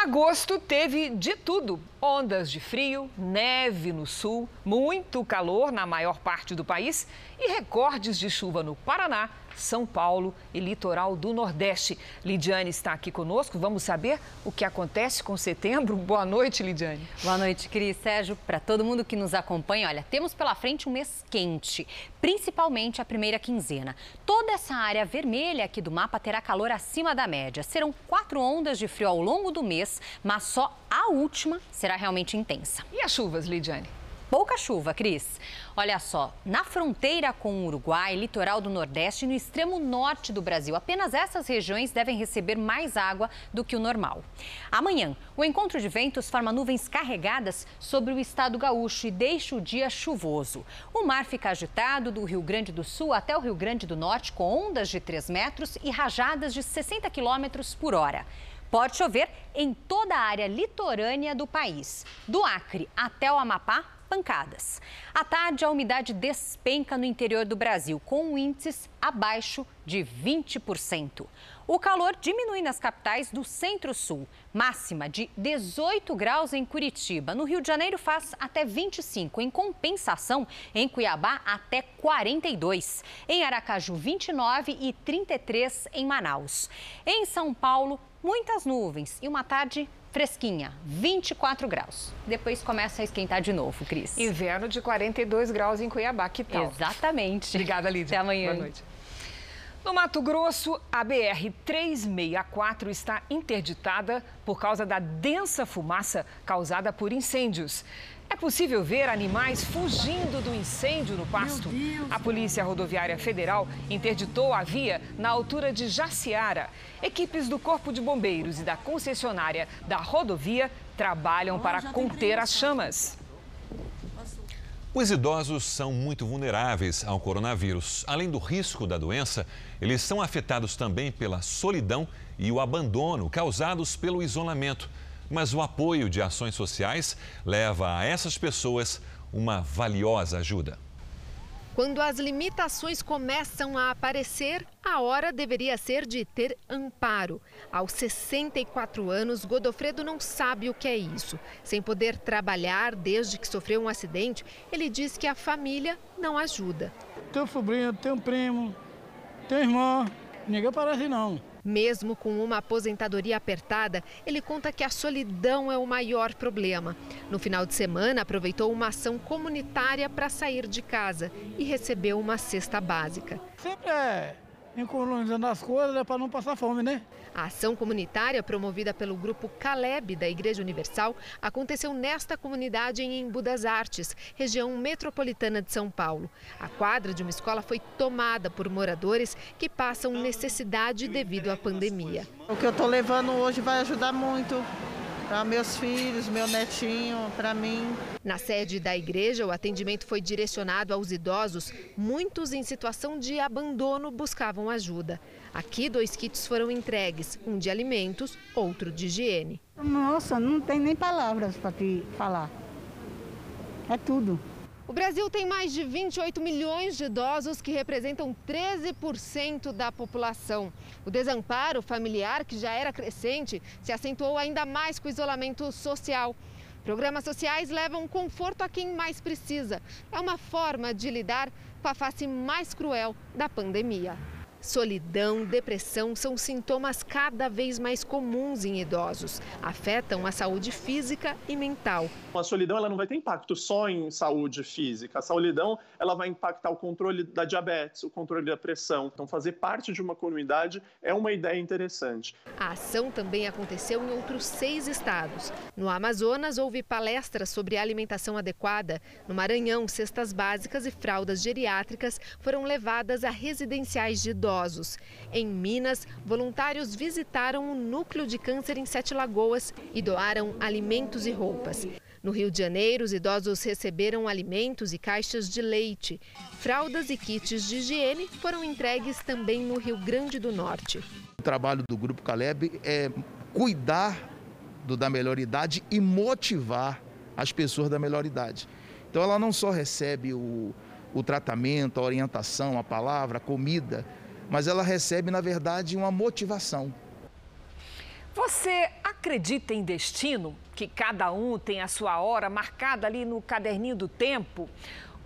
Agosto teve de tudo: ondas de frio, neve no sul, muito calor na maior parte do país e recordes de chuva no Paraná, são Paulo e litoral do Nordeste. Lidiane está aqui conosco. Vamos saber o que acontece com setembro. Boa noite, Lidiane. Boa noite, Cris. Sérgio, para todo mundo que nos acompanha, olha, temos pela frente um mês quente, principalmente a primeira quinzena. Toda essa área vermelha aqui do mapa terá calor acima da média. Serão quatro ondas de frio ao longo do mês, mas só a última será realmente intensa. E as chuvas, Lidiane? Pouca chuva, Cris. Olha só, na fronteira com o Uruguai, litoral do Nordeste e no extremo norte do Brasil, apenas essas regiões devem receber mais água do que o normal. Amanhã, o encontro de ventos forma nuvens carregadas sobre o estado gaúcho e deixa o dia chuvoso. O mar fica agitado do Rio Grande do Sul até o Rio Grande do Norte, com ondas de 3 metros e rajadas de 60 quilômetros por hora. Pode chover em toda a área litorânea do país, do Acre até o Amapá, pancadas. À tarde, a umidade despenca no interior do Brasil, com índices abaixo de 20%. O calor diminui nas capitais do Centro-Sul, máxima de 18 graus em Curitiba. No Rio de Janeiro faz até 25. Em compensação, em Cuiabá, até 42. Em Aracaju, 29 e 33 em Manaus. Em São Paulo, muitas nuvens e uma tarde fresquinha, 24 graus. Depois começa a esquentar de novo, Cris. Inverno de 42 graus em Cuiabá, que tal? Exatamente. Obrigada, Lídia. Até amanhã. Boa noite. No Mato Grosso, a BR-364 está interditada por causa da densa fumaça causada por incêndios. É possível ver animais fugindo do incêndio no pasto. A Polícia Rodoviária Federal interditou a via na altura de Jaciara. Equipes do Corpo de Bombeiros e da concessionária da rodovia trabalham para conter as chamas. Os idosos são muito vulneráveis ao coronavírus. Além do risco da doença, eles são afetados também pela solidão e o abandono causados pelo isolamento. Mas o apoio de ações sociais leva a essas pessoas uma valiosa ajuda. Quando as limitações começam a aparecer, a hora deveria ser de ter amparo. Aos 64 anos, Godofredo não sabe o que é isso. Sem poder trabalhar desde que sofreu um acidente, ele diz que a família não ajuda. Tenho sobrinho, tenho primo, tenho irmã, ninguém aparece não. Mesmo com uma aposentadoria apertada, ele conta que a solidão é o maior problema. No final de semana, aproveitou uma ação comunitária para sair de casa e recebeu uma cesta básica. Sempre é economizando as coisas é para não passar fome, né? A ação comunitária promovida pelo grupo Caleb da Igreja Universal aconteceu nesta comunidade em Embu das Artes, região metropolitana de São Paulo. A quadra de uma escola foi tomada por moradores que passam necessidade devido à pandemia. O que eu estou levando hoje vai ajudar muito para meus filhos, meu netinho, para mim. Na sede da igreja, o atendimento foi direcionado aos idosos. Muitos em situação de abandono buscavam ajuda. Aqui, dois kits foram entregues: um de alimentos, outro de higiene. Nossa, não tem nem palavras para te falar. É tudo. O Brasil tem mais de 28 milhões de idosos que representam 13% da população. O desamparo familiar, que já era crescente, se acentuou ainda mais com o isolamento social. Programas sociais levam conforto a quem mais precisa. É uma forma de lidar com a face mais cruel da pandemia. Solidão, depressão são sintomas cada vez mais comuns em idosos. Afetam a saúde física e mental. A solidão ela não vai ter impacto só em saúde física. A solidão ela vai impactar o controle da diabetes, o controle da pressão. Então, fazer parte de uma comunidade é uma ideia interessante. A ação também aconteceu em outros seis estados. No Amazonas, houve palestras sobre alimentação adequada. No Maranhão, cestas básicas e fraldas geriátricas foram levadas a residenciais de idosos idosos. Em Minas, voluntários visitaram o núcleo de câncer em Sete Lagoas e doaram alimentos e roupas. No Rio de Janeiro, os idosos receberam alimentos e caixas de leite. Fraldas e kits de higiene foram entregues também no Rio Grande do Norte. O trabalho do Grupo Caleb é cuidar do da melhor idade e motivar as pessoas da melhor idade. Então ela não só recebe o, o tratamento, a orientação, a palavra, a comida, mas ela recebe, na verdade, uma motivação. Você acredita em destino? Que cada um tem a sua hora marcada ali no caderninho do tempo?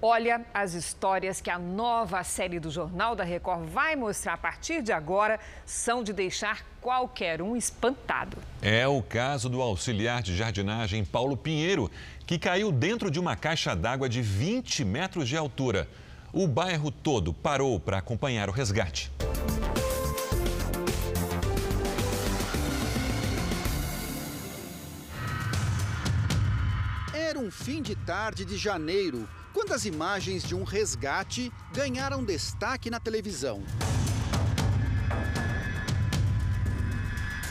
Olha, as histórias que a nova série do Jornal da Record vai mostrar a partir de agora são de deixar qualquer um espantado. É o caso do auxiliar de jardinagem Paulo Pinheiro, que caiu dentro de uma caixa d'água de 20 metros de altura. O bairro todo parou para acompanhar o resgate. Era um fim de tarde de janeiro, quando as imagens de um resgate ganharam destaque na televisão.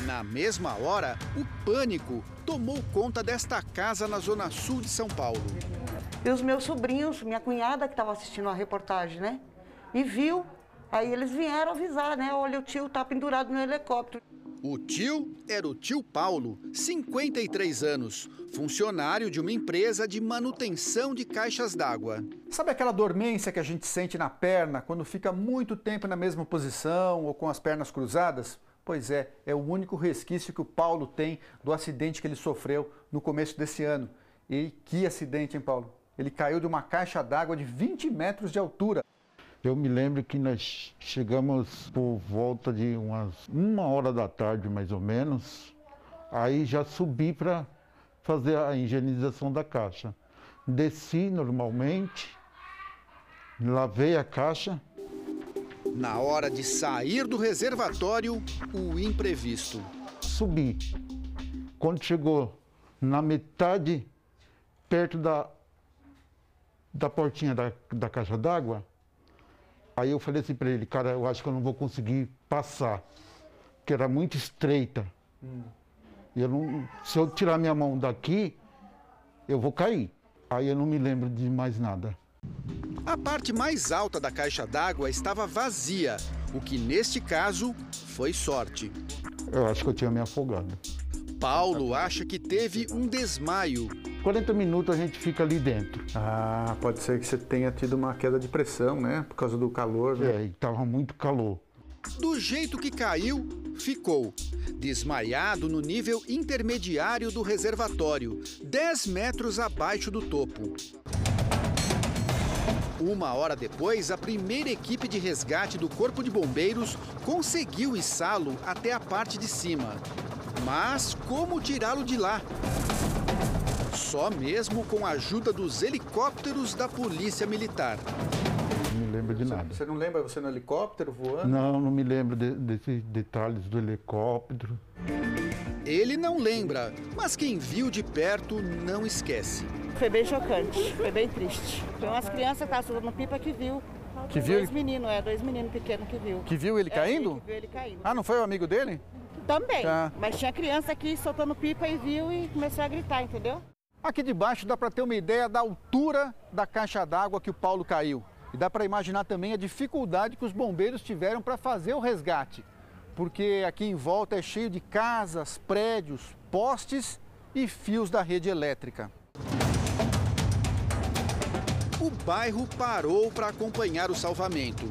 Na mesma hora, o pânico tomou conta desta casa na zona sul de São Paulo. E os meus sobrinhos, minha cunhada que estava assistindo a reportagem, né? E viu, aí eles vieram avisar, né? Olha, o tio tá pendurado no helicóptero. O tio era o tio Paulo, 53 anos, funcionário de uma empresa de manutenção de caixas d'água. Sabe aquela dormência que a gente sente na perna quando fica muito tempo na mesma posição ou com as pernas cruzadas? Pois é, é o único resquício que o Paulo tem do acidente que ele sofreu no começo desse ano. E que acidente, hein, Paulo? Ele caiu de uma caixa d'água de 20 metros de altura. Eu me lembro que nós chegamos por volta de umas uma hora da tarde, mais ou menos. Aí já subi para fazer a higienização da caixa. Desci normalmente, lavei a caixa. Na hora de sair do reservatório, o imprevisto. Subi. Quando chegou na metade, perto da, da portinha da, da caixa d'água, Aí eu falei assim para ele, cara, eu acho que eu não vou conseguir passar, porque era muito estreita. Hum. Eu não, se eu tirar minha mão daqui, eu vou cair. Aí eu não me lembro de mais nada. A parte mais alta da caixa d'água estava vazia, o que neste caso foi sorte. Eu acho que eu tinha me afogado. Paulo acha que teve um desmaio 40 minutos a gente fica ali dentro. Ah, pode ser que você tenha tido uma queda de pressão, né? Por causa do calor, né? É, estava muito calor. Do jeito que caiu, ficou. Desmaiado no nível intermediário do reservatório, 10 metros abaixo do topo. Uma hora depois, a primeira equipe de resgate do Corpo de Bombeiros conseguiu içá-lo até a parte de cima. Mas como tirá-lo de lá? Só mesmo com a ajuda dos helicópteros da Polícia Militar. Não me lembro de você, nada. Você não lembra você no helicóptero voando? Não, não me lembro de, desses detalhes do helicóptero. Ele não lembra, mas quem viu de perto não esquece. Foi bem chocante, foi bem triste. Foi umas crianças que estavam soltando pipa que viu. Que viu? Dois meninos, é, dois meninos pequenos que viu. Que viu ele caindo? É, que viu ele caindo. Ah, não foi o amigo dele? Também, tá. mas tinha criança aqui soltando pipa e viu e começou a gritar, entendeu? Aqui de baixo dá para ter uma ideia da altura da caixa d'água que o Paulo caiu. E dá para imaginar também a dificuldade que os bombeiros tiveram para fazer o resgate. Porque aqui em volta é cheio de casas, prédios, postes e fios da rede elétrica. O bairro parou para acompanhar o salvamento.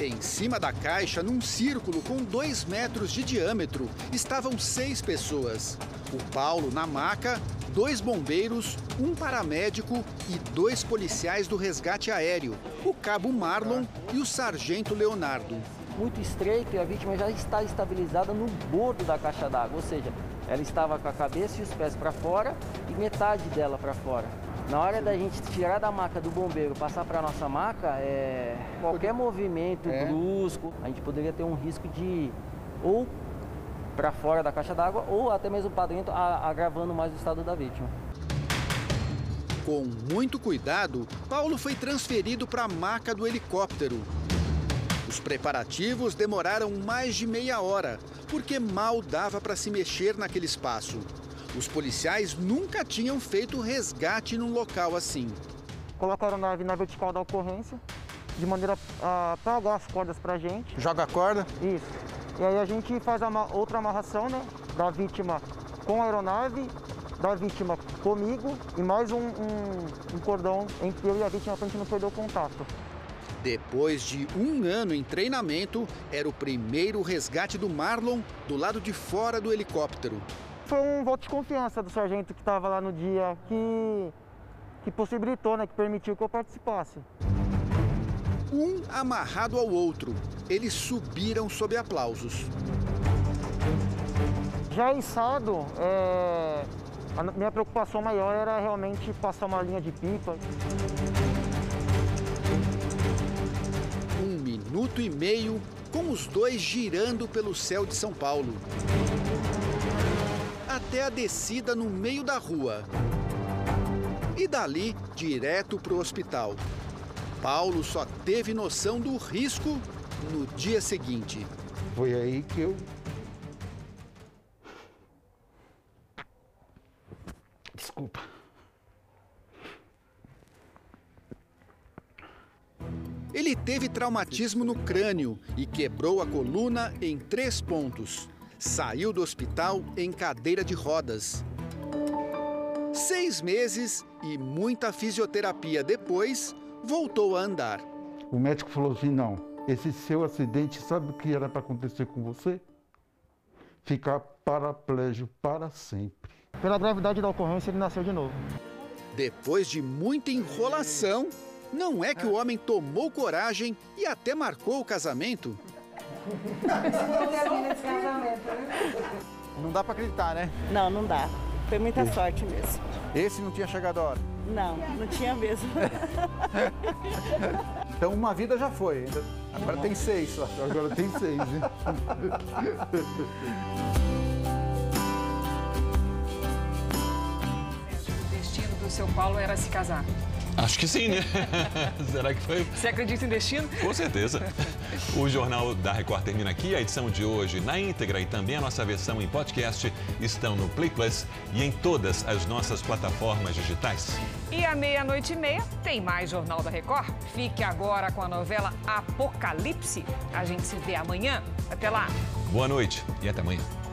Em cima da caixa, num círculo com dois metros de diâmetro, estavam seis pessoas. O Paulo na maca, dois bombeiros, um paramédico e dois policiais do resgate aéreo, o cabo Marlon e o sargento Leonardo. Muito estreito e a vítima já está estabilizada no bordo da caixa d'água, ou seja, ela estava com a cabeça e os pés para fora e metade dela para fora. Na hora da gente tirar da maca do bombeiro, passar para a nossa maca, é, qualquer movimento é. brusco, a gente poderia ter um risco de ou para fora da caixa d'água ou até mesmo para dentro, agravando mais o estado da vítima. Com muito cuidado, Paulo foi transferido para a maca do helicóptero. Os preparativos demoraram mais de meia hora, porque mal dava para se mexer naquele espaço. Os policiais nunca tinham feito resgate num local assim. Colocaram a nave na vertical da ocorrência, de maneira a pagar as cordas para a gente. Joga a corda? Isso. E aí a gente faz a outra amarração, né? Da vítima com a aeronave, da vítima comigo e mais um, um, um cordão entre eu e a vítima para a gente não perder o contato. Depois de um ano em treinamento, era o primeiro resgate do Marlon do lado de fora do helicóptero. Foi um voto de confiança do sargento que estava lá no dia que, que possibilitou, né, que permitiu que eu participasse. Um amarrado ao outro, eles subiram sob aplausos. Já içado, é, a minha preocupação maior era realmente passar uma linha de pipa. Um minuto e meio com os dois girando pelo céu de São Paulo. Até a descida no meio da rua. E dali, direto para o hospital. Paulo só teve noção do risco no dia seguinte. Foi aí que eu Desculpa. Ele teve traumatismo no crânio e quebrou a coluna em três pontos. Saiu do hospital em cadeira de rodas. Seis meses e muita fisioterapia depois, voltou a andar. O médico falou assim: não, esse seu acidente, sabe o que era para acontecer com você? Ficar paraplégico para sempre. Pela gravidade da ocorrência, ele nasceu de novo. Depois de muita enrolação, não é que o homem tomou coragem e até marcou o casamento? Não dá para acreditar, né? Não, não dá. Foi muita sorte mesmo. Esse não tinha chegado a hora? Não, não tinha mesmo. [LAUGHS] então uma vida já foi. Agora tem seis só. Agora tem seis, hein? do São Paulo era se casar. Acho que sim, né? [LAUGHS] Será que foi? Você acredita em destino? Com certeza. O Jornal da Record termina aqui. A edição de hoje, na íntegra e também a nossa versão em podcast, estão no Play Plus e em todas as nossas plataformas digitais. E à meia-noite e meia tem mais Jornal da Record. Fique agora com a novela Apocalipse. A gente se vê amanhã. Até lá. Boa noite e até amanhã.